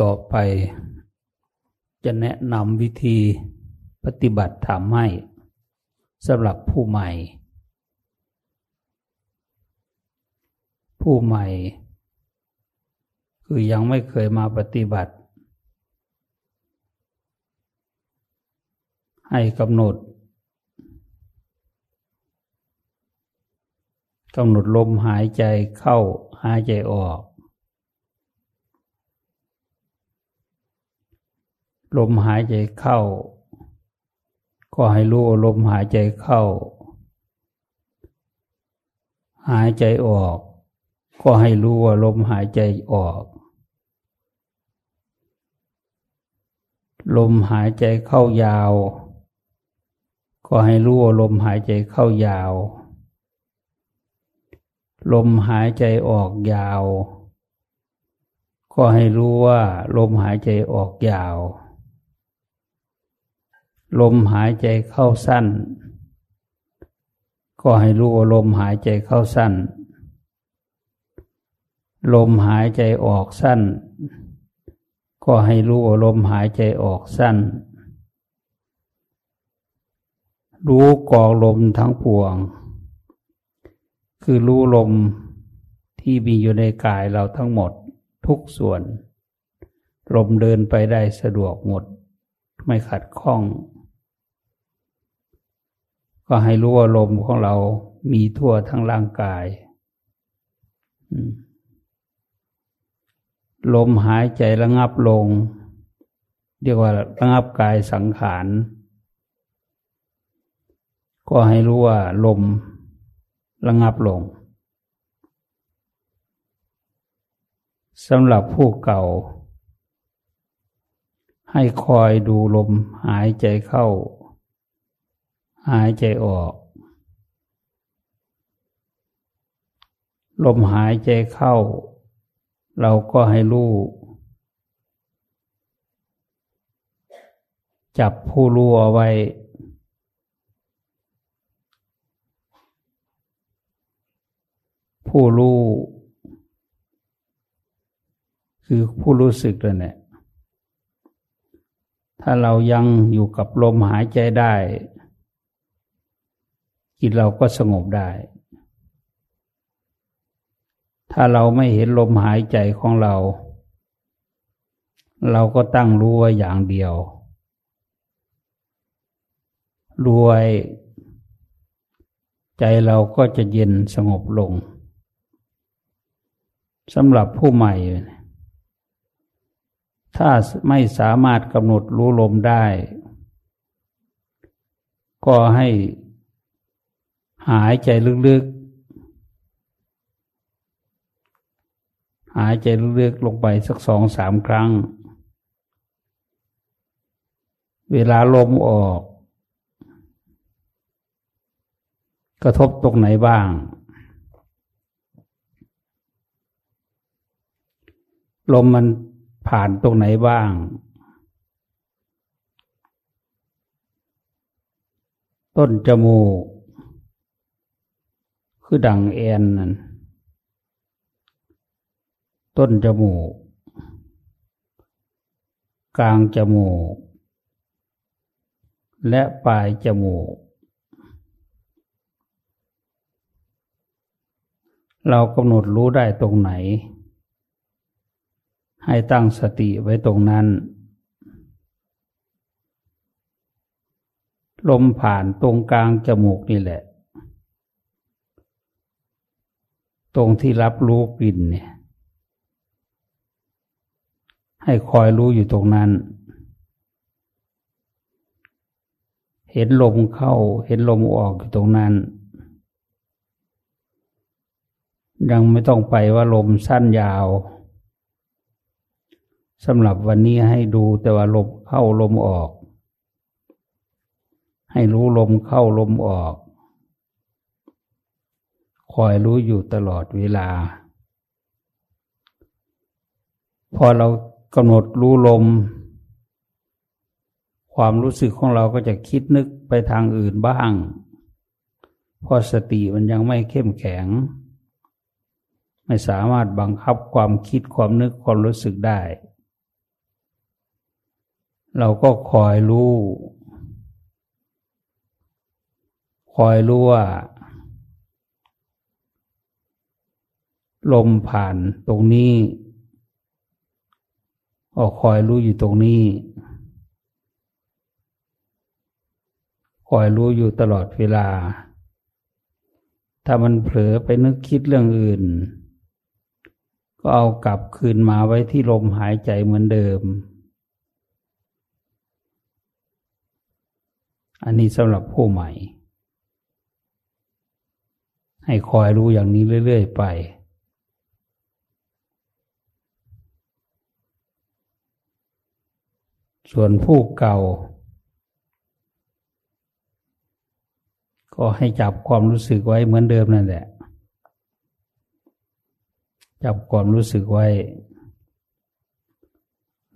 ต่อไปจะแนะนำวิธีปฏิบัติธรรมให้สำหรับผู้ใหม่ ผู้ใหม่ คือยังไม่เคยมาปฏิบัติ ให้กำหนดกำหนดลมหายใจเข้าหายใจออก ลมหายใจเข้า ก็ให้รู้ลมหายใจเข้า หายใจออก ก็ให้รู้ว่าลมหายใจออก ลมหายใจเข้ายาว ก็ให้รู้ว่าลมหายใจเข้ายาว ลมหายใจออกยาว ก็ให้รู้ว่าลมหายใจออกยาว ลมหายใจเข้าสั้น ก็ให้รู้ว่าลมหายใจเข้าสั้น ลมหายใจออกสั้น ก็ให้รู้ว่าลมหายใจออกสั้น รู้กองลมทั้งปวง คือรู้ลมที่มีอยู่ในกายเราทั้งหมดทุกส่วน ลมเดินไปได้สะดวกหมด ไม่ขัดข้อง ก็ให้รู้ว่าลมของเรามีทั่วทั้งร่างกาย ลมหายใจระงับลง เรียกว่าระงับกายสังขาร ก็ให้รู้ว่าลมระงับลงสำหรับผู้เก่า ให้คอยดูลมหายใจเข้า หายใจออก ลมหายใจเข้า เราก็ให้รู้จับผู้รู้เอาไว้ ผู้รู้คือผู้รู้สึกเลยเนี่ยถ้าเรายังอยู่กับลมหายใจได้ จิตเราก็สงบได้ ถ้าเราไม่เห็นลมหายใจของเรา เราก็ตั้งรู้ไว้อย่างเดียวรวยใจเราก็จะเย็นสงบลงสำหรับผู้ใหม่ ถ้าไม่สามารถกำหนดรู้ลมได้ ก็ให้ หายใจลึกๆ หายใจลึกๆ ลงไปสักสองสามครั้ง เวลาลมออก กระทบตรงไหนบ้าง ลมมันผ่านตรงไหนบ้างต้นจมูก คือดังแอนนั่นต้นจมูก กลางจมูก และปลายจมูก เรากำหนดรู้ได้ตรงไหน ให้ตั้งสติไว้ตรงนั้น ลมผ่านตรงกลางจมูกนี่แหละ ตรงที่รับรู้กลิ่นเนี่ย ให้คอยรู้อยู่ตรงนั้น เห็นลมเข้า เห็นลมออกอยู่ตรงนั้น ยังไม่ต้องไปว่าลมสั้นยาวสำหรับวันนี้ให้ดูแต่ว่าลมเข้าลมออก ให้รู้ลมเข้าลมออก คอยรู้อยู่ตลอดเวลา พอเรากำหนดรู้ลม ความรู้สึกของเราก็จะคิดนึกไปทางอื่นบ้าง เพราะสติมันยังไม่เข้มแข็ง ไม่สามารถบังคับความคิดความนึกความรู้สึกได้ เราก็คอยรู้ คอยรู้ว่า ลมผ่านตรงนี้ก็คอยรู้อยู่ตรงนี้ คอยรู้อยู่ตลอดเวลา ถ้ามันเผลอไปนึกคิดเรื่องอื่น ก็เอากลับคืนมาไว้ที่ลมหายใจเหมือนเดิม อันนี้สำหรับผู้ใหม่ ให้คอยรู้อย่างนี้เรื่อย ๆ ไป ส่วนผู้เก่า ก็ให้จับความรู้สึกไว้เหมือนเดิมนั่นแหละ จับความรู้สึกไว้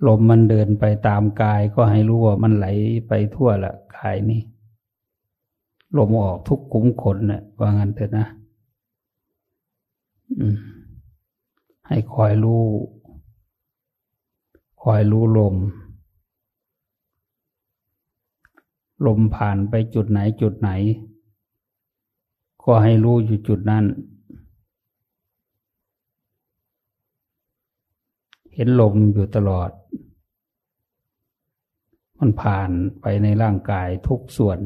ลมมันเดินไปตามกายก็ให้รู้ว่ามันไหลไปทั่วละกายนี่ ลมออกทุกคุ้มขนนะ่ะว่างั้นเถอะนะให้คอยรู้ คอยรู้ลม ลมผ่านไปจุดไหนจุดไหน ก็ให้รู้อยู่จุดนั้น เห็นลมอยู่ตลอด มันผ่านไปในร่างกายทุกส่วน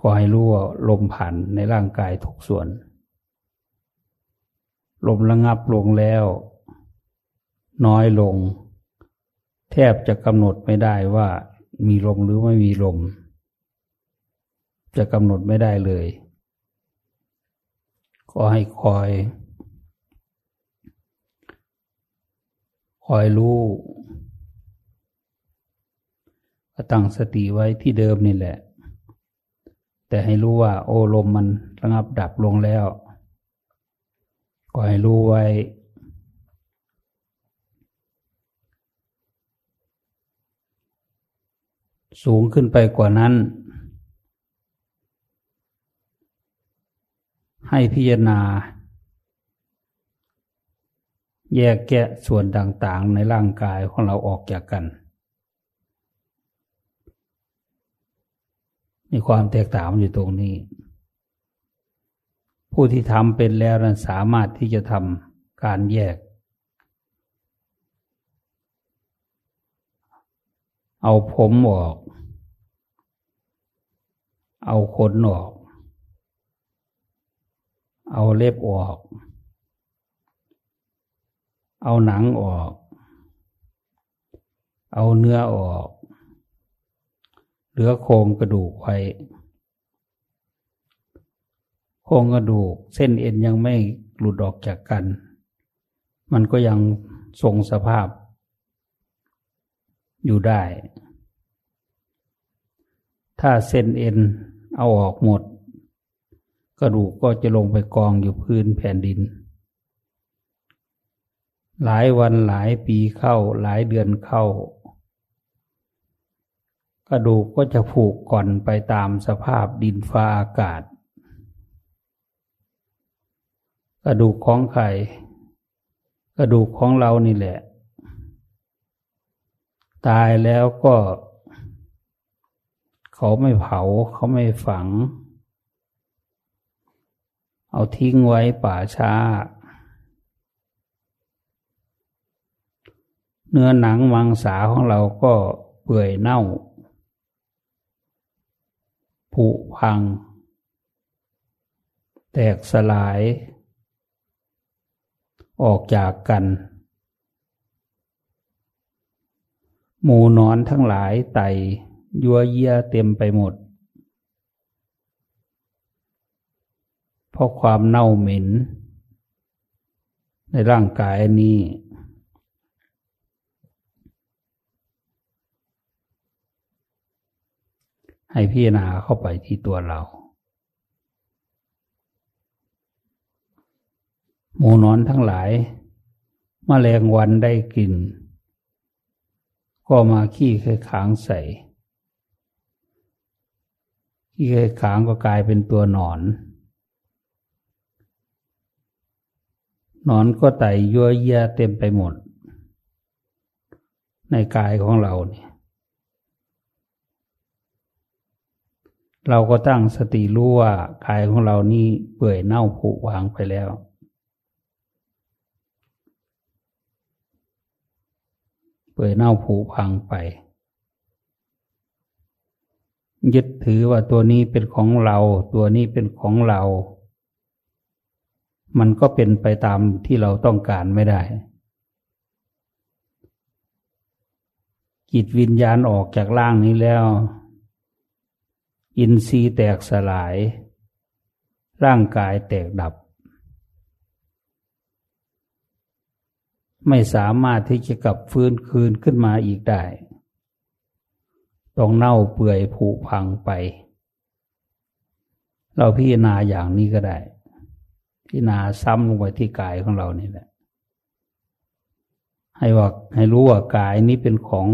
ก็ให้รู้ว่าลมผ่านในร่างกายทุกส่วน ลมระงับลงแล้ว น้อยลง แทบจะกำหนดไม่ได้ว่า มีลมหรือไม่มีลม จะกำหนดไม่ได้เลย ก็ให้คอย คอยรู้ก็ตั้งสติไว้ที่เดิมนี่แหละ แต่ให้รู้ว่า โอ้ลมมันระงับดับลงแล้ว ก็ให้รู้ไว้ สูงขึ้นไปกว่านั้น ให้พิจารณา แยกแกะส่วนต่างๆในร่างกายของเราออกจากกัน มีความแตกต่างอยู่ตรงนี้ ผู้ที่ทำเป็นแล้วนั้นสามารถที่จะทำการแยกเอาผมออก เอาขนออก เอาเล็บออก เอาหนังออก เอาเนื้อออก เหลือโครงกระดูกไว้ โครงกระดูกเส้นเอ็นยังไม่หลุดออกจากกัน มันก็ยังทรงสภาพ อยู่ได้ ถ้าเส้นเอ็น เอาออกหมด กระดูกก็จะลงไปกองอยู่พื้นแผ่นดิน หลายวันหลายปีเข้าหลายเดือนเข้า กระดูกก็จะผูกก่อนไปตามสภาพดินฟ้าอากาศ กระดูกของใครกระดูกของเรานี่แหละ ตายแล้วก็ เขาไม่เผาเขาไม่ฝัง เอาทิ้งไว้ป่าช้า เนื้อหนังมังสาของเราก็เปื่อยเน่า ผุพัง แตกสลาย ออกจากกันหมูนอนทั้งหลายไต ยัวเยียเต็มไปหมด เพราะความเน่าเหม็น ในร่างกายนี้ ให้พิจารณาเข้าไปที่ตัวเรา หมูนอนทั้งหลายมแมลงวันได้กลิ่น ก็มาขี้เคยขางใส่ ขี้เคยขางก็กลายเป็นตัวหนอน หนอนก็ไต่ยั่วเยียเต็มไปหมดในในกายของเราเนี่ย เราก็ตั้งสติรู้ว่ากายของเรานี่เปื่อยเน่าผุวางไปแล้วเปื่อยเน่าผุพังไป ยึดถือว่าตัวนี้เป็นของเรา ตัวนี้เป็นของเรา มันก็เป็นไปตามที่เราต้องการไม่ได้ จิตวิญญาณออกจากร่างนี้แล้ว อินทรีย์แตกสลาย ร่างกายแตกดับ ไม่สามารถที่จะกลับฟื้นคืนขึ้นมาอีกได้ ต้องเน่าเปื่อยผุพังไป เราพิจารณาอย่างนี้ก็ได้ พิจารณาซ้ำลงไปที่กายของเรานี่แหละ ให้ว่าให้รู้ว่ากายนี้เป็นของ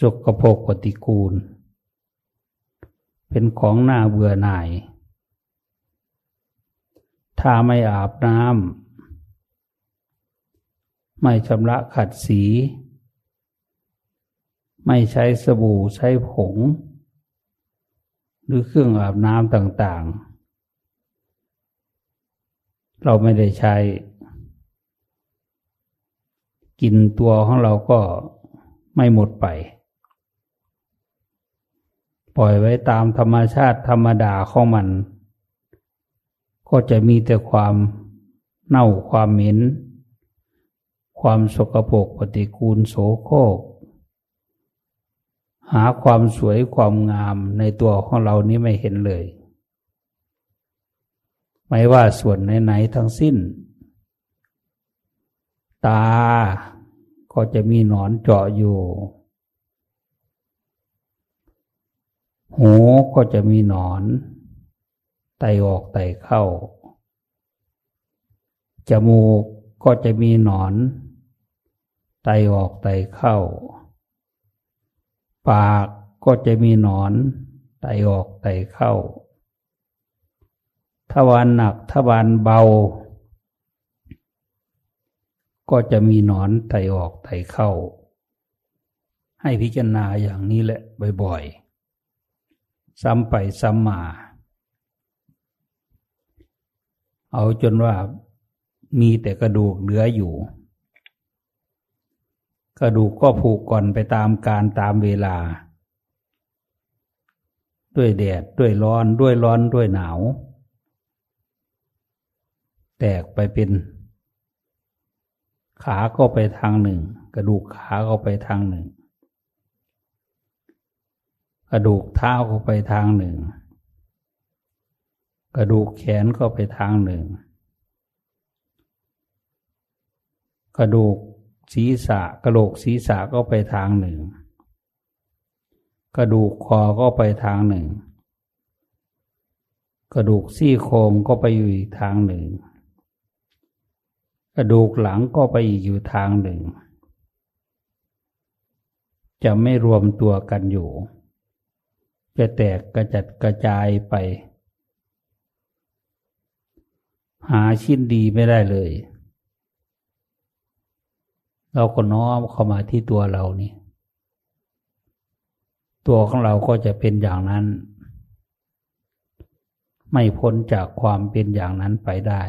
สกปรกปฏิกูล เป็นของหน้าเบื่อหน่าย ถ้าไม่อาบน้ำไม่ชำระขัดสี ไม่ใช้สบู่ใช้ผง หรือเครื่องอาบน้ำต่างๆ เราไม่ได้ใช้ กินตัวของเราก็ไม่หมดไป ปล่อยไว้ตามธรรมชาติธรรมดาของมัน ก็จะมีแต่ความเน่าความเหม็น ความสกปรกปฏิกูลโสโครก หาความสวยความงามในตัวของเรานี้ไม่เห็นเลย ไม่ว่าส่วนไหนๆทั้งสิ้น ตาก็จะมีหนอนเจาะอยู่ หูก็จะมีหนอนไตออกไตเข้า จมูกก็จะมีหนอน ไตออกไตเข้า ปากก็จะมีหนอนไตออกไตเข้าทวารหนักทวารเบา ก็จะมีหนอนไตออกไตเข้า ให้พิจารณาอย่างนี้แหละบ่อยๆ ซ้ำไปซ้ำมา เอาจนว่ามีแต่กระดูกเหลืออยู่ กระดูกก็ผูกก่อนไปตามการตามเวลา ด้วยแดดด้วยร้อนด้วยร้อนด้วยหนาว แตกไปเป็น ขาก็ไปทางหนึ่ง กระดูกขาก็ไปทางหนึ่ง กระดูกเท้าก็ไปทางหนึ่ง กระดูกแขนก็ไปทางหนึ่ง กระดูก ศีรษะกระโหลกศีรษะก็ไปทางหนึ่ง กระดูกคอก็ไปทางหนึ่ง กระดูกซี่โครงก็ไปอยู่อีกทางหนึ่ง กระดูกหลังก็ไปอีกอยู่ทางหนึ่ง จะไม่รวมตัวกันอยู่ จะแตกกระจัดกระจายไป หาชิ้นดีไม่ได้เลย เราก็น้อมเข้ามาที่ตัวเรานี่ ตัวของเราก็จะเป็นอย่างนั้น ไม่พ้นจากความเป็นอย่างนั้นไปได้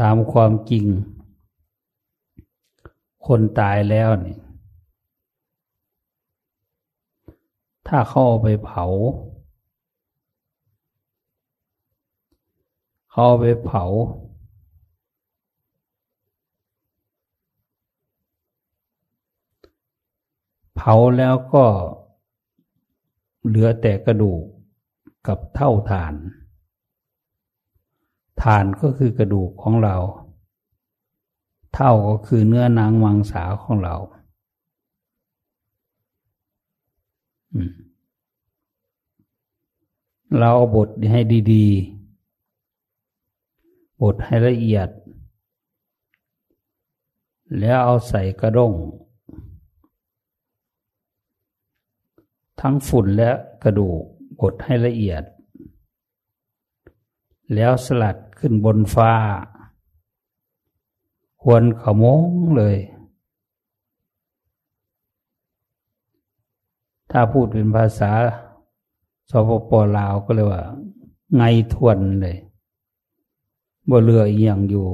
ตามความจริง คนตายแล้วนี่ถ้าเข้าไปเผา เอาไปเผา เผาแล้วก็เหลือแต่กระดูกกับเท่าฐาน ฐานก็คือกระดูกของเรา เท่าก็คือเนื้อนางวังสาของเราเราบทให้ดี ๆ บดให้ละเอียด แล้วเอาใส่กระด้ง ทั้งฝุ่นและกระดูกบดให้ละเอียด แล้วสลัดขึ้นบนฟ้า ควรขโมงเลย ถ้าพูดเป็นภาษาสปปลาวก็เลยว่า ไงทวนเลย บ่เรืออีกอย่างอยู่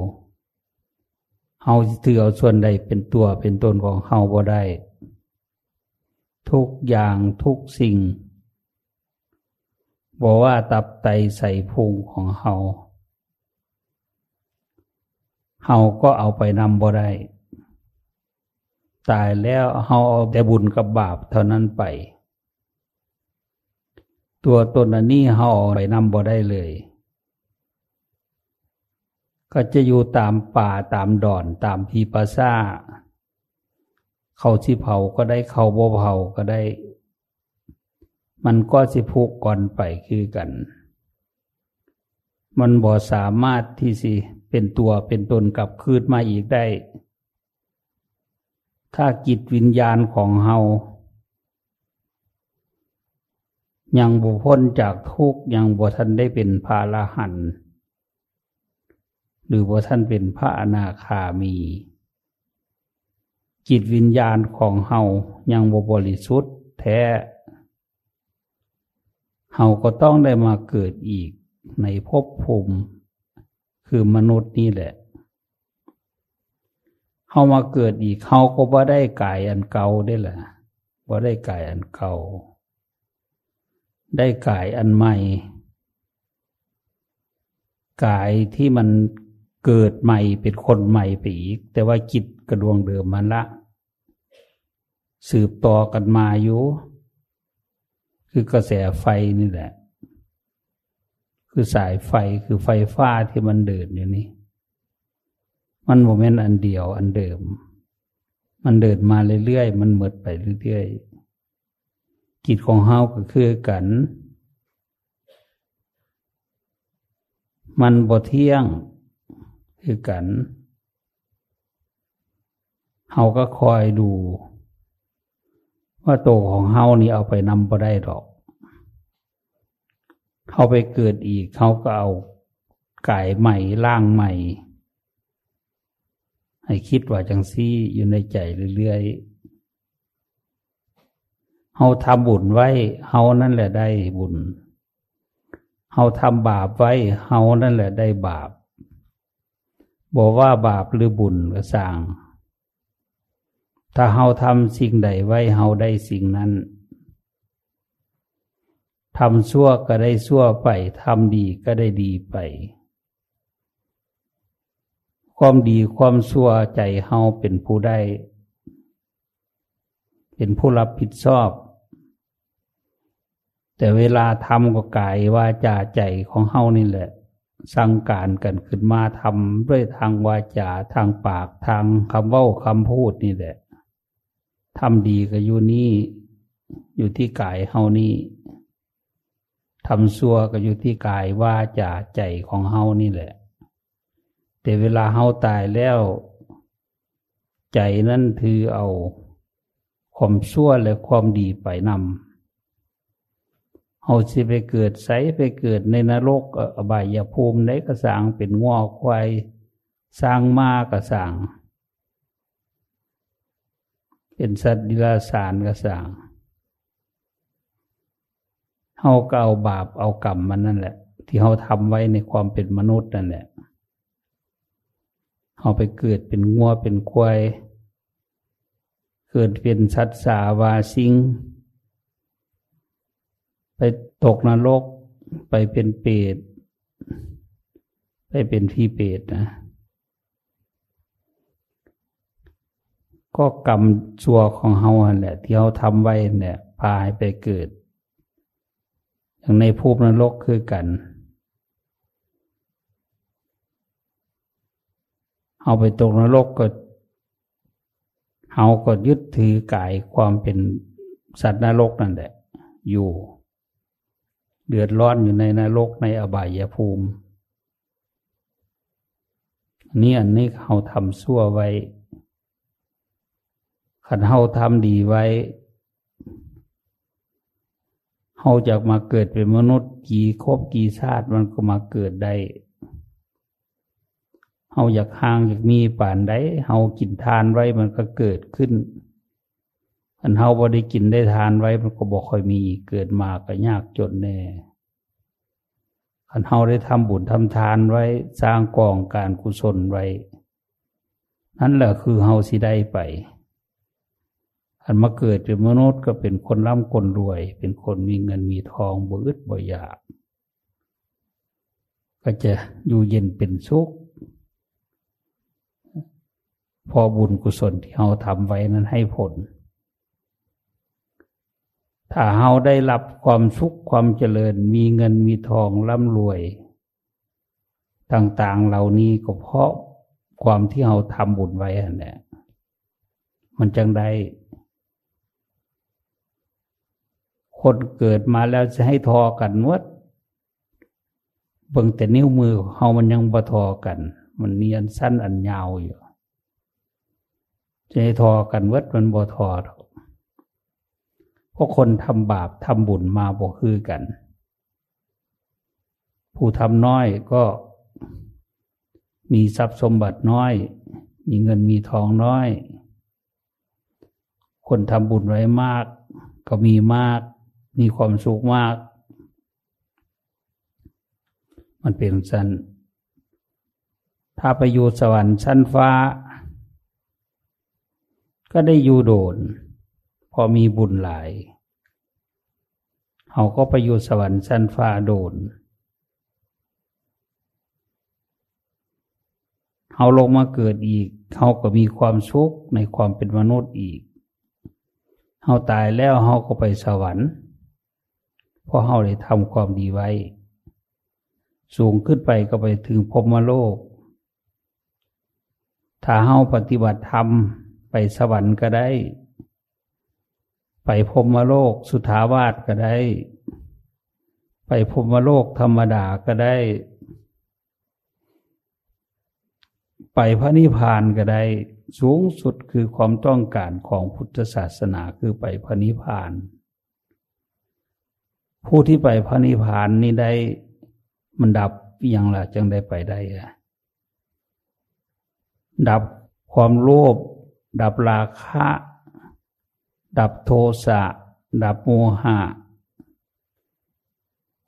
เฮาถือเอาส่วนใดเป็นตัวเป็นตนของเฮาบ่ได้ ทุกอย่างทุกสิ่งบอกว่าตับไตใส่พุงของเฮาเฮาก็เอาไปนำบ่ได้ ตายแล้วเฮาเอาแต่บุญกับบาปเท่านั้นไป ตัวตนอันนี้เฮาเอาไปนำบ่ได้เลย ก็จะอยู่ตามป่าตามดอนตามพีปาซ่า เขาที่เผาก็ได้เขาบ่เผาก็ได้ มันก็สิพุกก่อนไปคือกัน มันบ่สามารถที่สิเป็นตัวเป็นตนกลับคืนมาอีกได้ ถ้าจิตวิญญาณของเฮายังบุพ้นจากทุกยังบุท่านได้เป็นพระลหัน หรือบุท่านเป็นพระอนาคามี จิตวิญญาณของเฮายังบบริสุทธิ์แท้เฮาก็ต้องได้มาเกิดอีกในภพภูมิคือมนุษย์นี่แหละเขามาเกิดอีกเขาก็บ่ได้กายอันเก่าได้แหละบ่ได้กายอันเก่า ได้กายอันใหม่กายที่มัน เกิดใหม่เป็นคนใหม่ไปอีก แต่ว่าจิตกระดวงเดิมมันละ สืบต่อกันมาอยู่ คือกระแสไฟนี่แหละ คือสายไฟคือไฟฟ้าที่มันเดินอยู่นี่ มันโมเมนต์อันเดียวอันเดิม มันเดินมาเรื่อยๆ มันหมดไปเรื่อยๆจิตของเฮาก็คือกันมันบ่เที่ยง คือกันเฮาก็คอยดู ว่าโตของเฮานี่เอาไปนำบ่ได้ดอกเขาไปเกิดอีกเขาก็เอากายใหม่ร่างใหม่ ให้คิดว่าจังซี่อยู่ในใจเรื่อยๆเขาทำบุญไว้เขานั่นแหละได้บุญเขาทำบาปไว้เขานั่นแหละได้บาป บอกว่าบาปหรือบุญก็สั่งถ้าเขาทำสิ่งใดไว้เขาได้สิ่งนั้นทำชั่วก็ได้ชั่วไปทำดีก็ได้ดีไป ความดีความชั่วใจเฮาเป็นผู้ได้ เป็นผู้รับผิดชอบ แต่เวลาทำก็กายว่าจาใจของเฮานี่แหละ สั่งการกันขึ้นมาทำด้วยทางวาจาทางปากทางคำเว้าคำพูดนี่แหละทำดีก็อยู่นี่ อยู่ที่กายเฮานี่ทำซัวก็อยู่ที่กายว่าจาใจของเฮานี่แหละ แต่เวลาเฮาตายแล้ว ใจนั่นถือเอาความชั่วและความดีไปนำ เฮาสิไปเกิดไสไปเกิดในนรกอบายภูมิในกระสังเป็นงอควายสร้างมากระสังเป็นสัตว์ดิลาสารกระสังเฮาก็เอาบาปเอากรรมมันนั่นแหละ ที่เฮาทำไว้ในความเป็นมนุษย์นั่นแหละเฮาไปเกิดเป็นงัวเป็นควายเกิดเป็นสัตว์สาวาสิง ไปตกนรก ไปเป็นเปรตไปเป็นพี่เปรตนะ ก็กรรมชั่วของเฮาแหละ ที่เฮาทำไว้เนี่ยพาให้ไปเกิด อย่างในภูมินรกคือกันเอาไปตกนรกก็เอาก็ยึดถือกายความเป็นสัตว์นรกนั่นแหละ อยู่ เดือดร้อนอยู่ในนรกในอบายภูมินี่อันนี้เขาทำชั่วไว้ขันเขาทำดีไว้เขาจะมาเกิดเป็นมนุษย์กี่ครบกี่ชาติมันก็มาเกิดได้เฮาอยากห่างอยากมีป่านใดเฮากินทานไว้มันก็เกิดขึ้น อันเฮาบ่ได้กินได้ทานไว้มันก็บ่ค่อยมีเกิดมาก็ยากจนแน่อันเฮาได้ทำบุญทำทานไว้สร้างกองการกุศลไว้ นั่นแหละคือเฮาสิได้ไป อันมาเกิดเป็นมนุษย์ก็เป็นคนร่ำคนรวย เป็นคนมีเงินมีทองบ่อึดบ่อยาก ก็จะอยู่เย็นเป็นสุขพอบุญกุศลที่เฮาทำไว้นั้นให้ผล ถ้าเฮาได้รับความสุขความเจริญ มีเงินมีทองร่ำรวย ต่างๆเหล่านี้ก็เพราะความที่เฮาทำบุญไว้นั่นแหละมันจังได้ คนเกิดมาแล้วจะให้ทอกันวัดเบิ่งแต่นิ้วมือเฮามันยังบ่ทอกัน มันมีอันสั้นอันยาวอยู่จะให้ทอกันวัดมันบ่ทอหรอ กเพราะคนทำบาปทำบุญมาบ่คือกัน ผู้ทำน้อยก็มีทรัพย์สมบัติน้อย มีเงินมีทองน้อย คนทำบุญไว้มาก ก็มีมาก มีความสุขมาก มันเป็นสันถ้าไปอยู่สวรรค์ชั้นฟ้า ก็ได้อยู่โดน พอมีบุญหลายเขาก็ไปอยู่สวรรค์ชั้นฟ้าโดนเขาลงมาเกิดอีกเขาก็มีความสุขในความเป็นมนุษย์อีกเขาตายแล้วเขาก็ไปสวรรค์เพราะเขาได้ทำความดีไว้ สูงขึ้นไปก็ไปถึงพรมโลก ถ้าเขาปฏิบัติธรรมไปสวรรค์ก็ได้ ไปพรมโลกสุทาวาสก็ได้ ไปพรมโลกธรรมดาก็ได้ ไปพระนิพพานก็ได้ สูงสุดคือความต้องการของพุทธศาสนาคือไปพระนิพพาน ผู้ที่ไปพระนิพพานนี่ได้มันดับอย่างละจึงได้ไปได้อะดับความโลภดับราคะ ดับโทสะ ดับโมหะ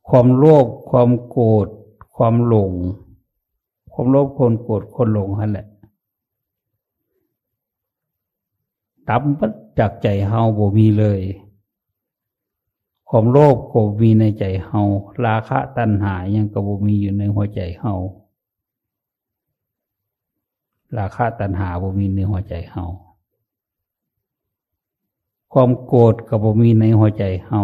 ความโลภความโกรธความหลง ความโลภคนโกรธคนหลงนั่นแหละดับมัดจากใจเฮาบ่มีเลย ความโลภก็มีในใจเฮาราคะตัณหายังก็บ่มีอยู่ในหัวใจเฮาราคะตัณหาบ่มีในหัวใจเฮา ความโกรธก็บ่มีในหัวใจเฮา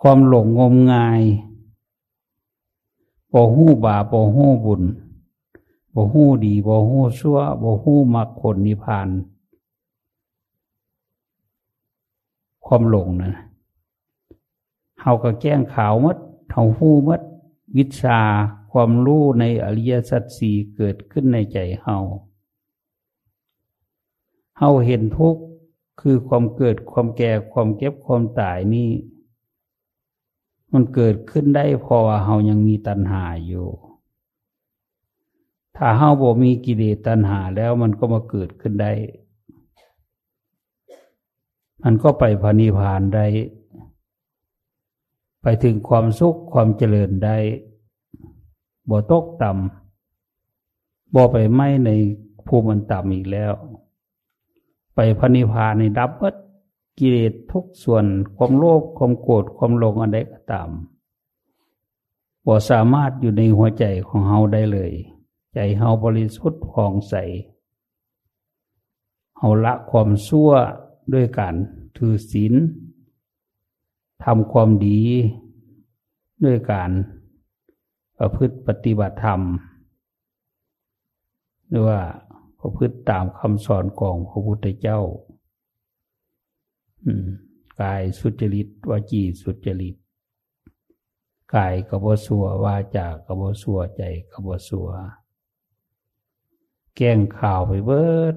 ความหลงงมงายบ่หู้บาบ่หู้บุญบ่หู้ดีบ่หู้ชั่วบ่หู้มรรคผลนิพพาน ความหลงนะเฮาก็แก้งขาวมัดเฮาหู้มัดวิชาความรู้ในอริยสัจสี่เกิดขึ้นในใจเฮา เฮาเห็นทุกข์คือความเกิดความแก่ความเก็บความตายนี่ มันเกิดขึ้นได้เพราะว่าเฮายังมีตัณหาอยู่ ถ้าเฮาบ่มีกิเลสตัณหาแล้วมันก็มาเกิดขึ้นได้ มันก็ไปพานิพานได้ ไปถึงความสุขความเจริญได้บ่ตกต่ำบ่ไปไม่ในภูมิมันต่ำอีกแล้ว ไปพานิพานในดับเบิดกิเลสทุกส่วนความโลภความโกรธความหลงอันใดก็ตามบ่สามารถอยู่ในหัวใจของเฮาได้เลย ใจเฮาบริสุทธิ์ผ่องใสเฮาละความชั่วด้วยการถือศีลทำความดีด้วยการประพฤติปฏิบัติธรรมหรือว่า ประพฤติตามคำสอนของพระพุทธเจ้ากายสุจริตวาจีสุจริตกายกบสัววาจากบสัวใจกบสัวแก้งข่าวไปเบิด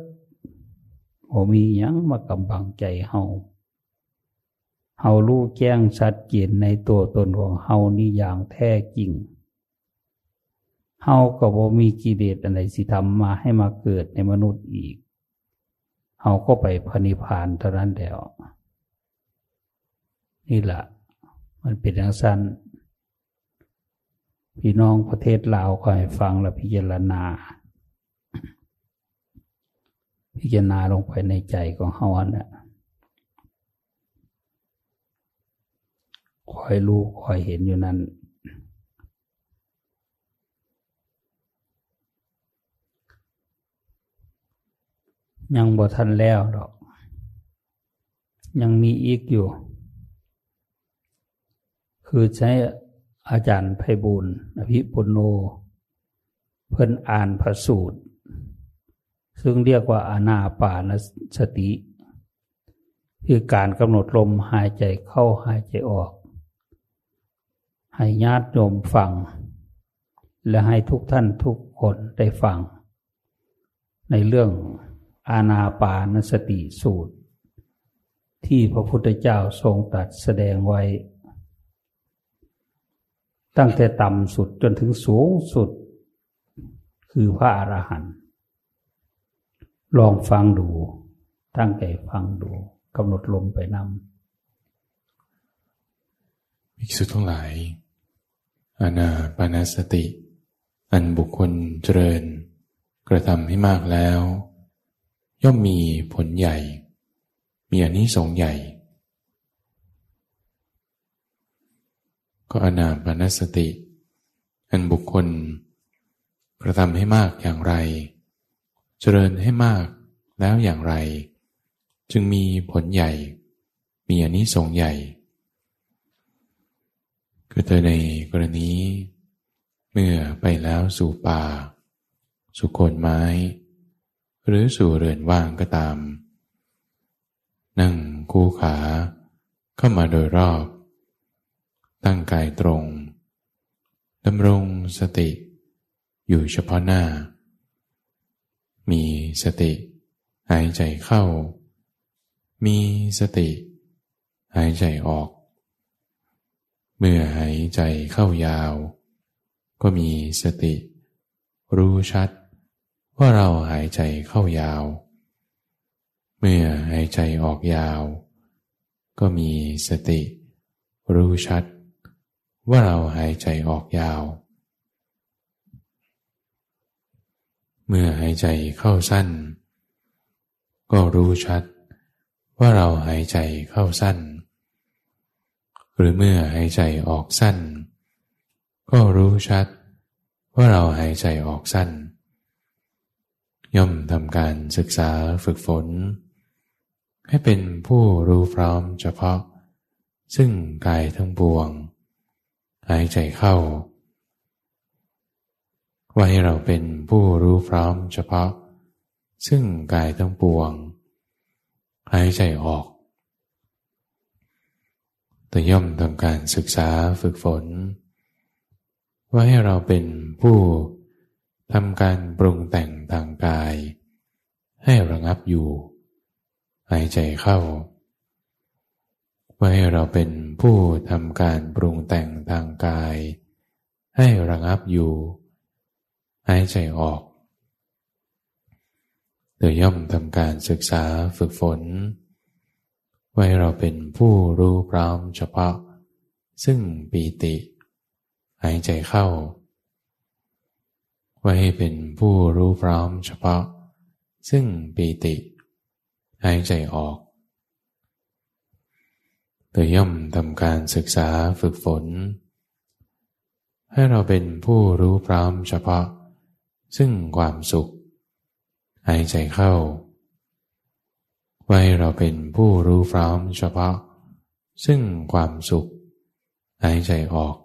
โอมียังมากำบังใจเฮาเฮารู้แจ้งชัดเจนในตัวตนของเฮานี่อย่างแท้จริง เฮาก็บ่มีกิเลสอะไรสิทำมาให้มาเกิดในมนุษย์อีก เฮาก็ไปพนิพานเท่านั้นแล้ว นี่แหละมันเป็นอย่างสั้น พี่น้องประเทศลาวก็ให้ฟังและพิจารณา พิจารณาลงไปในใจของเฮาเนี่ยคอยรู้คอยเห็นอยู่นั้น ยังบ่ทันแล้วดอก ยังมีอีกอยู่ คือใช้อาจารย์ไพบุญอภิปุโน เพิ่นอ่านพระสูตร ซึ่งเรียกว่าอานาปานสติ คือการกำหนดลมหายใจเข้าหายใจออก ให้ญาติโยมฟัง และให้ทุกท่านทุกคนได้ฟัง ในเรื่อง อาณาปานสติสูตร ที่พระพุทธเจ้าทรงตรัสแสดงไว้ ตั้งแต่ต่ำสุดจนถึงสูงสุด คือพระอรหันต์ลองฟังดู ตั้งใจฟังดูกำหนดลมไปนำภิกษุทั้งหลาย อานาปานสติ อันบุคคลเจริญ กระทำให้มากแล้ว ย่อมมีผลใหญ่ มีอนิสงส์ใหญ่ ก็อนาปนสติ อันบุคคลกระทำให้มากอย่างไร เจริญให้มากแล้วอย่างไร จึงมีผลใหญ่ มีอนิสงส์ใหญ่ คือเธอในกรณี เมื่อไปแล้วสู่ป่า สุโคนไม้ หรือสู่เรือนว่างก็ตาม นั่งคู่ขาเข้ามาโดยรอบ ตั้งกายตรงดำรงสติ อยู่เฉพาะหน้า มีสติ หายใจเข้า มีสติ หายใจออก เมื่อหายใจเข้ายาว ก็มีสติ รู้ชัด ว่าเราหายใจเข้ายาว เมื่อหายใจออกยาว ก็มีสติ รู้ชัด ว่าเราหายใจออกยาว เมื่อหายใจเข้าสั้น ก็รู้ชัด ว่าเราหายใจเข้าสั้น หรือเมื่อหายใจออกสั้น ก็รู้ชัด ว่าเราหายใจออกสั้น ย่อมทำการศึกษาฝึกฝน ให้เป็นผู้รู้พร้อมเฉพาะ ซึ่งกายทั้งปวง หายใจเข้า ว่าให้เราเป็นผู้รู้พร้อมเฉพาะ ซึ่งกายทั้งปวง หายใจออก แต่ย่อมทำการศึกษาฝึกฝน ว่าให้เราเป็นผู้ ทำการปรุงแต่งทางกาย ให้ระงับอยู่ หายใจเข้าว่าให้เราเป็นผู้ทำการปรุงแต่งทางกาย ให้ระงับอยู่ หายใจออกโดยย่อมทำการศึกษาฝึกฝน ไว้เราเป็นผู้รู้พร้อมเฉพาะ ซึ่งปีติ หายใจเข้า ไว้ให้เป็นผู้รู้พร้อมเฉพาะ ซึ่งปีติ หายใจออกโดยย่อมทำการศึกษาฝึกฝน ให้เราเป็นผู้รู้พร้อมเฉพาะ ซึ่งความสุข หายใจเข้า ไว้เราเป็นผู้รู้พร้อมเฉพาะ ซึ่งความสุข หายใจออก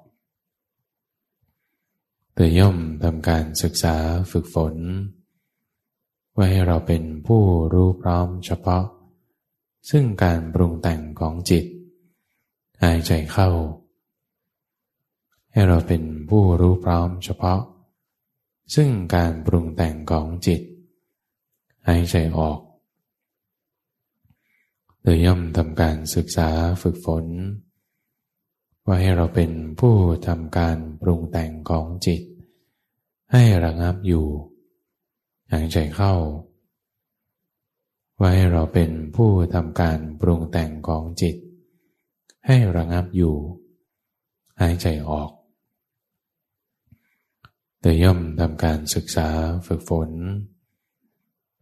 โดยย่อมทำการศึกษาฝึกฝน ไว้ให้เราเป็นผู้รู้พร้อมเฉพาะ ซึ่งการปรุงแต่งของจิต หายใจเข้า ให้เราเป็นผู้รู้พร้อมเฉพาะ ซึ่งการปรุงแต่งของจิต หายใจออกโดยย่อมทำการศึกษาฝึกฝน ว่าให้เราเป็นผู้ทำการปรุงแต่งของจิต ให้ระงับอยู่หายใจเข้าไว้เราเป็นผู้ทำการปรุงแต่งของจิต ให้ระงับอยู่ หายใจออกแต่ย่อมทำการศึกษาฝึกฝน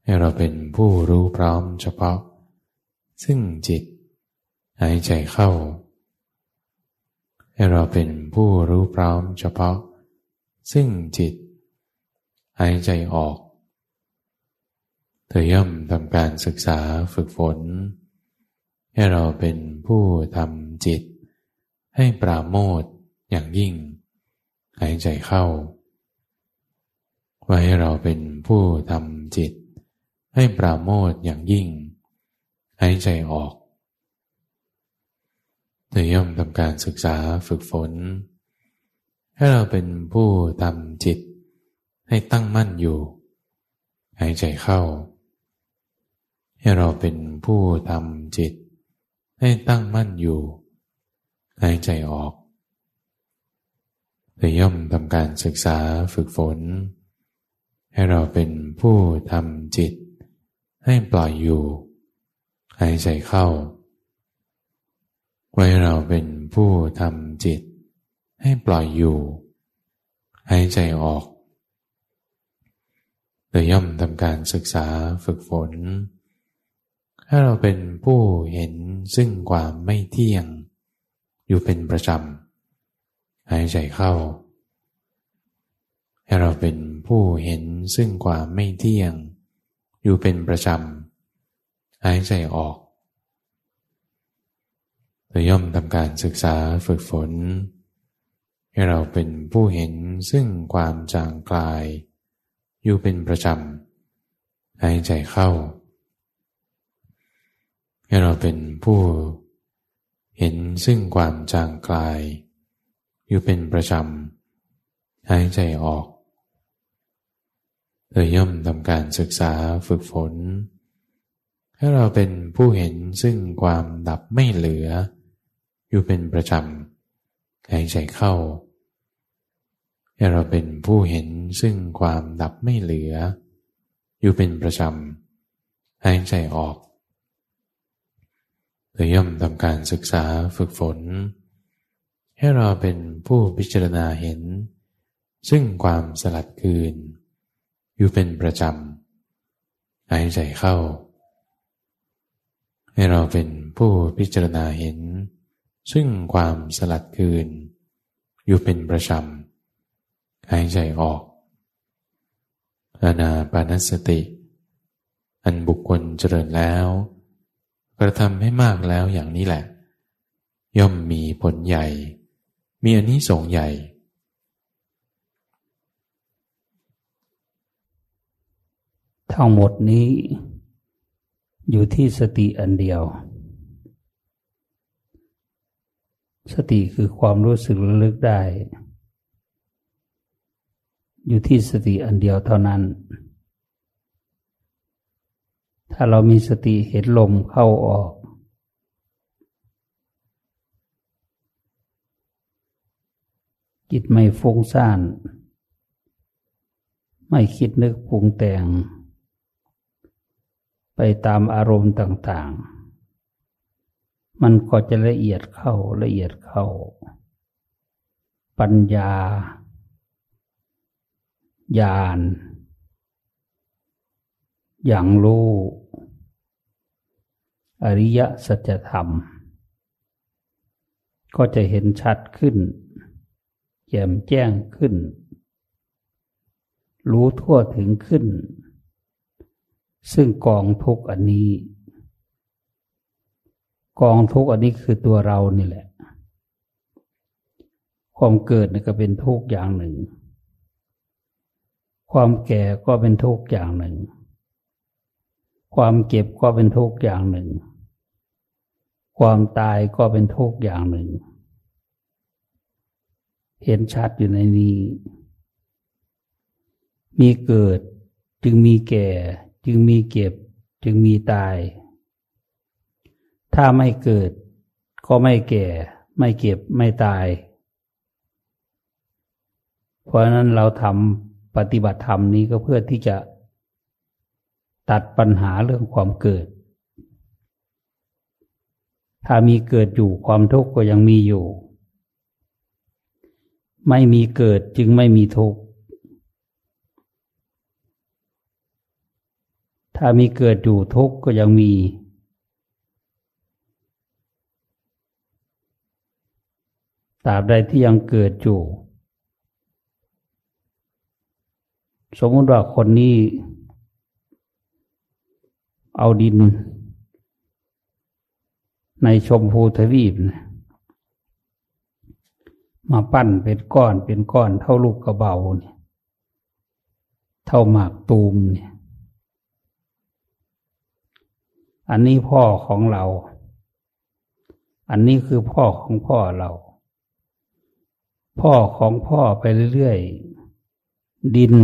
ให้เราเป็นผู้รู้พร้อมเฉพาะ ซึ่งจิต หายใจเข้า ให้เราเป็นผู้รู้พร้อมเฉพาะ ซึ่งจิต หายใจออก เธอย่อมทำการศึกษาฝึกฝน ให้เราเป็นผู้ทำจิต ให้ปราโมทอย่างยิ่ง หายใจเข้า ไว้ให้เราเป็นผู้ทำจิต ให้ปราโมทอย่างยิ่ง หายใจออก เธอย่อมทำการศึกษาฝึกฝน ให้เราเป็นผู้ทำจิตให้ตั้งมั่นอยู่ หายใจเข้า ให้เราเป็นผู้ทำจิต ให้ตั้งมั่นอยู่ หายใจออกแต่ย่อมทำการศึกษาฝึกฝน ให้เราเป็นผู้ทำจิต ให้ปล่อยอยู่ หายใจเข้า ไว้เราเป็นผู้ทำจิต ให้ปล่อยอยู่หายใจออกโดยย่อมทำการศึกษาฝึกฝน ถ้าเราเป็นผู้เห็นซึ่งความไม่เที่ยง อยู่เป็นประจำหายใจเข้า ให้เราเป็นผู้เห็นซึ่งความไม่เที่ยง อยู่เป็นประจำหายใจออก เราย่อมทำการศึกษาฝึกฝน ให้เราเป็นผู้เห็นซึ่งความจางกลาย อยู่เป็นประจำหายใจเข้า ให้เราเป็นผู้เห็นซึ่งความจางกลาย อยู่เป็นประจำหายใจออกเราย่อมทำการศึกษาฝึกฝน ให้เราเป็นผู้เห็นซึ่งความดับไม่เหลือ อยู่เป็นประจำหายใจเข้า ให้เราเป็นผู้เห็นซึ่งความดับไม่เหลือ อยู่เป็นประจำหายใจออกโดยย่อมทำการศึกษาฝึกฝน ให้เราเป็นผู้พิจารณาเห็น ซึ่งความสลัดคืน อยู่เป็นประจำหายใจเข้า ให้เราเป็นผู้พิจารณาเห็น ซึ่งความสลัดคืน อยู่เป็นประจำหายใจออกอานาปานสติ อันบุคคลเจริญแล้ว กระทำให้มากแล้วอย่างนี้แหละ ย่อมมีผลใหญ่ มีอันนี้สงใหญ่ทั้งหมดนี้อยู่ที่สติอันเดียว สติคือความรู้สึกระลึกได้ อยู่ที่สติอันเดียวเท่านั้น ถ้าเรามีสติเห็นลมเข้าออก จิตไม่ฟุ้งซ่าน ไม่คิดนึกปรุงแต่ง ไปตามอารมณ์ต่าง ๆ มันก็จะละเอียดเข้าละเอียดเข้า ปัญญาญาณอย่างรู้อริยสัจธรรม ก็จะเห็นชัดขึ้น แจ่มแจ้งขึ้น รู้ทั่วถึงขึ้น ซึ่งกองทุกอันนี้ กองทุกอันนี้คือตัวเรานี่แหละ ความเกิดก็เป็นทุกข์อย่างหนึ่ง ความแก่ก็เป็นทุกข์อย่างหนึ่ง ความเก็บก็เป็นทุกข์อย่างหนึ่ง ความตายก็เป็นทุกข์อย่างหนึ่ง เห็นชัดอยู่ในนี้ มีเกิดจึงมีแก่ จึงมีเก็บ จึงมีตาย ถ้าไม่เกิด ก็ไม่แก่ ไม่เก็บไม่ตาย เพราะนั้นเราทำปฏิบัติธรรมนี้ก็เพื่อที่จะตัดปัญหาเรื่องความเกิด ถ้ามีเกิดอยู่ความทุกข์ก็ยังมีอยู่ ไม่มีเกิดจึงไม่มีทุกข์ ถ้ามีเกิดอยู่ทุกข์ก็ยังมี ตราบใดที่ยังเกิดอยู่ สมมติว่าคนนี้ เอาดิน ในชมพูทวีปนะมาปั้นเป็นก้อนเป็นก้อนเท่าลูกกระเบาเนี่ยเท่าหมากตูมเนี่ย อันนี้พ่อของเรา อันนี้คือพ่อของพ่อเรา พ่อของพ่อไปเรื่อยๆ ดิน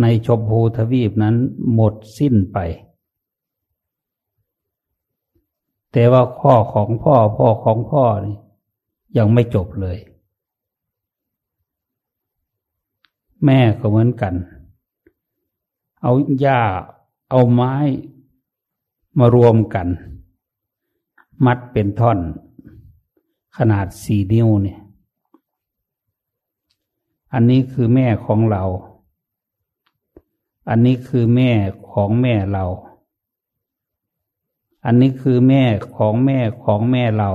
ในชมพูทวีปนั้นหมดสิ้นไป แต่ว่าพ่อของพ่อพ่อของพ่อนี่ยังไม่จบเลย แม่ก็เหมือนกัน เอาหญ้าเอาไม้มารวมกัน มัดเป็นท่อน ขนาดสี่นิ้วเนี่ย อันนี้คือแม่ของเรา อันนี้คือแม่ของแม่เรา อันนี้คือแม่ของแม่ของแม่เรา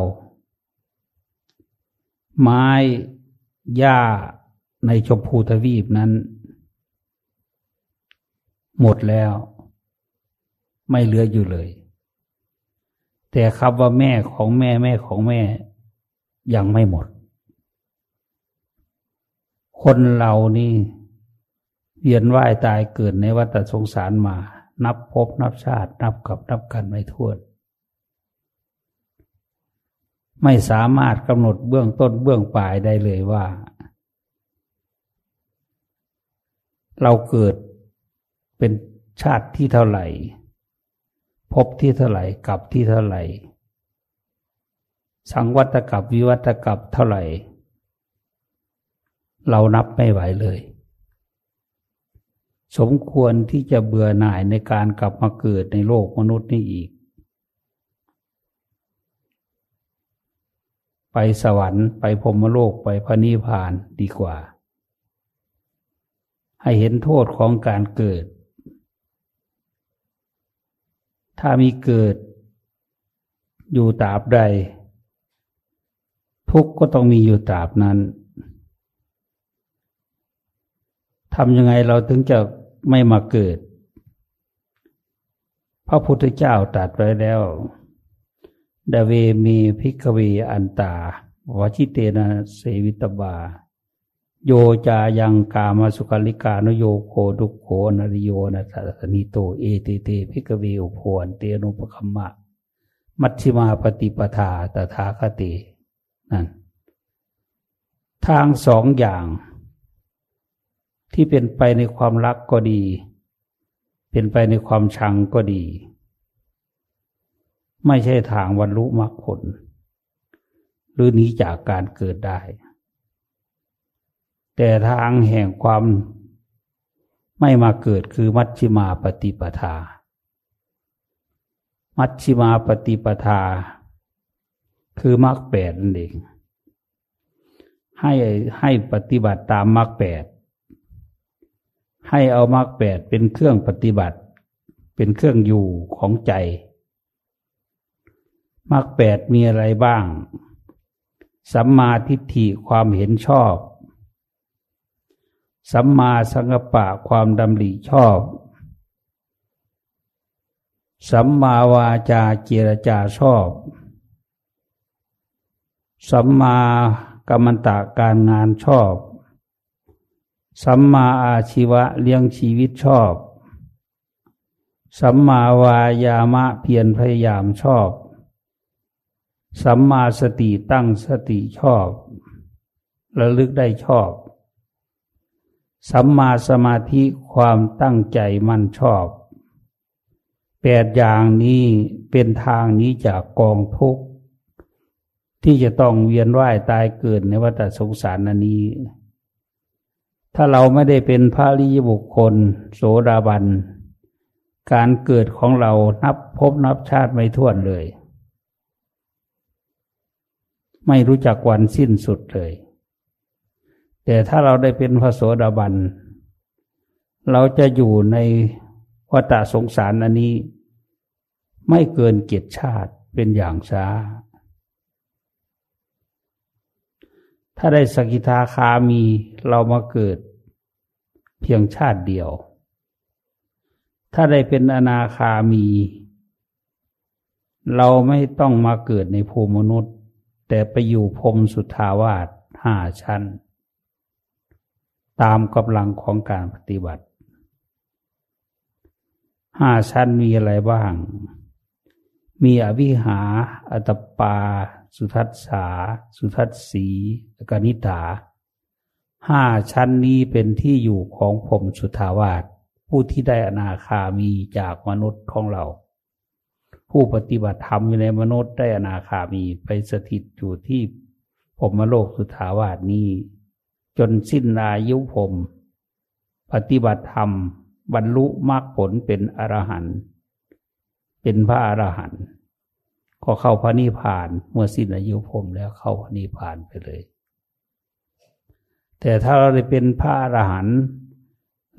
ไม้หญ้าในชมพูทวีปนั้น หมดแล้ว ไม่เหลืออยู่เลย แต่คำว่าแม่ของแม่แม่ของแม่ยังไม่หมด คนเรานี่เวียนว่ายตายเกิดในวัฏสงสารมา นับพบนับชาติ นับกับนับกันไม่ถ้วน ไม่สามารถกำหนดเบื้องต้นเบื้องปลายได้เลยว่า เราเกิดเป็นชาติที่เท่าไหร่ พบที่เท่าไหร่กับที่เท่าไหร่ สังวัตกับวิวัตกับเท่าไหร่ เรานับไม่ไหวเลย สมควรที่จะเบื่อหน่ายในการกลับมาเกิดในโลกมนุษย์นี้อีก ไปสวรรค์ไปพรมโลกไปพระนิพพานดีกว่า ให้เห็นโทษของการเกิด ถ้ามีเกิด อยู่ตราบใด ทุกก็ต้องมีอยู่ตราบนั้น ทำยังไงเราถึงจะไม่มาเกิด พระพุทธเจ้าตรัสไว้แล้วดาเวมีพิกเวอันตาวชิเตนะเสวิตบา โยจายังกามาสุกลิกานโยโคดุโคนริโยนัสนิโตเอเตเตพิกเวอุพวนเตนุปคัมมะ มัชฌิมาปฏิปทาตถาคตินั่นทางสองอย่าง ที่เป็นไปในความรักก็ดี เป็นไปในความชังก็ดี ไม่ใช่ทางวันรุมรรคผล หรือหนีจากการเกิดได้ แต่ทางแห่งความไม่มาเกิดคือมัชชิมาปฏิปทา มัชชิมาปฏิปทา คือมรรคแปดนั่นเองให้ให้ปฏิบัติตามมรรคแปด ให้เอามรรคแปดเป็นเครื่องปฏิบัติ เป็นเครื่องอยู่ของใจมรรคแปดมีอะไรบ้าง สัมมาทิฏฐิความเห็นชอบ สัมมาสังกปะความดำริชอบ สัมมาวาจาเจรจาชอบ สัมมากรรมตะการงานชอบ สัมมาอาชีวะเลี้ยงชีวิตชอบ สัมมาวายามะเพียรพยายามชอบ สัมมาสติตั้งสติชอบ ระลึกได้ชอบ สัมมาสมาธิความตั้งใจมั่นชอบ แปดอย่างนี้เป็นทางนี้จากกองทุกข์ ที่จะต้องเวียนว่ายตายเกิดในวัฏสงสารนนี้ ถ้าเราไม่ได้เป็นพระริยบุคคล โสดาบัน การเกิดของเรานับพบนับชาติไม่ท้วนเลย ไม่รู้จักวันสิ้นสุดเลย แต่ถ้าเราได้เป็นพระโสดาบัน เราจะอยู่ในวัฏสงสารอันนี้ ไม่เกินเกียรติชาติเป็นอย่างช้า ถ้าได้สกิทาคามีเรามาเกิด เพียงชาติเดียว ถ้าได้เป็นอนาคามี เราไม่ต้องมาเกิดในภูมิมนุษย์ แต่ไปอยู่พรมสุทธาวาสห้าชั้น ตามกำลังของการปฏิบัติห้าชั้นมีอะไรบ้าง มีอวิหา อัตปา สุทัสสา สุทัสสีกนิตาห้าชั้นนี้เป็นที่อยู่ของผมสุทาวาสผู้ที่ได้อนาคามีจากมนุษย์ของเรา ผู้ปฏิบัติธรรมอยู่ในมนุษย์ได้อนาคามีไปสถิตอยู่ที่ผมมโลกสุทาวาสนี้ จนสิ้นอายุผม ปฏิบัติธรรม บรรลุมรรคผลเป็นอรหันต์เป็นพระอรหันต์ ก็เข้าพระนิพพาน เมื่อสิ้นอายุผมแล้วเข้าพระนิพพานไปเลย แต่ถ้าเราได้เป็นพระอรหันต์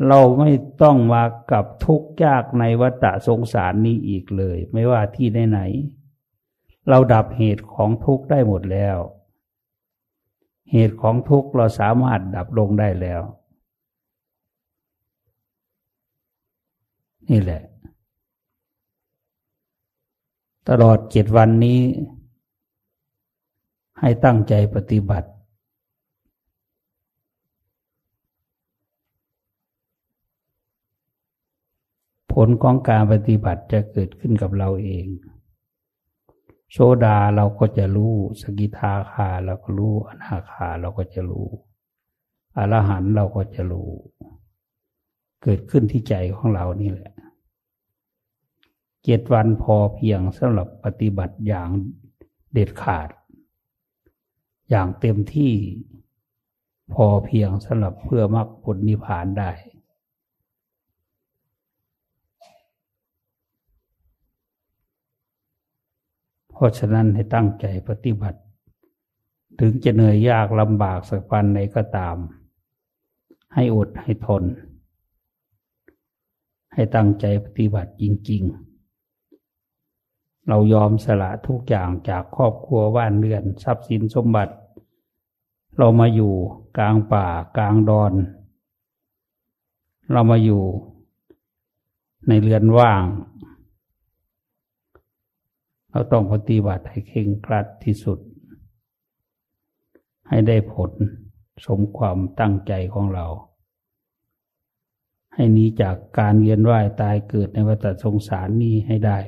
เราไม่ต้องมากับทุกข์ยากในวัฏสงสารนี้อีกเลย ไม่ว่าที่ไหนๆเราดับเหตุของทุกข์ได้หมดแล้ว เหตุของทุกข์เราสามารถดับลงได้แล้ว นี่แหละ ตลอดเจ็ดวันนี้ ให้ตั้งใจปฏิบัติ ผลของการปฏิบัติจะเกิดขึ้นกับเราเองโซดาเราก็จะรู้ สกิทาคาเราก็รู้ อนาคาเราก็จะรู้ อรหันเราก็จะรู้ เกิดขึ้นที่ใจของเรานี่แหละ เจ็ดวันพอเพียงสำหรับปฏิบัติอย่างเด็ดขาด อย่างเต็มที่พอเพียงสำหรับเพื่อมรรคผลนิพพานได้ เพราะฉะนั้นให้ตั้งใจปฏิบัติ ถึงจะเหนื่อยยากลำบากสักปันไหนก็ตาม ให้อดให้ทน ให้ตั้งใจปฏิบัติจริง ๆ เรายอมสละทุกอย่างจากครอบครัวบ้านเรือน ทรัพย์สินสมบัติ เรามาอยู่กลางป่ากลางดอน เรามาอยู่ในเรือนว่าง เราต้องปฏิบัติให้เข่งครัดที่สุด ให้ได้ผลสมความตั้งใจของเรา ให้นี้จากการเวียนว่ายตายเกิดในวัฏสงสารนี้ให้ได้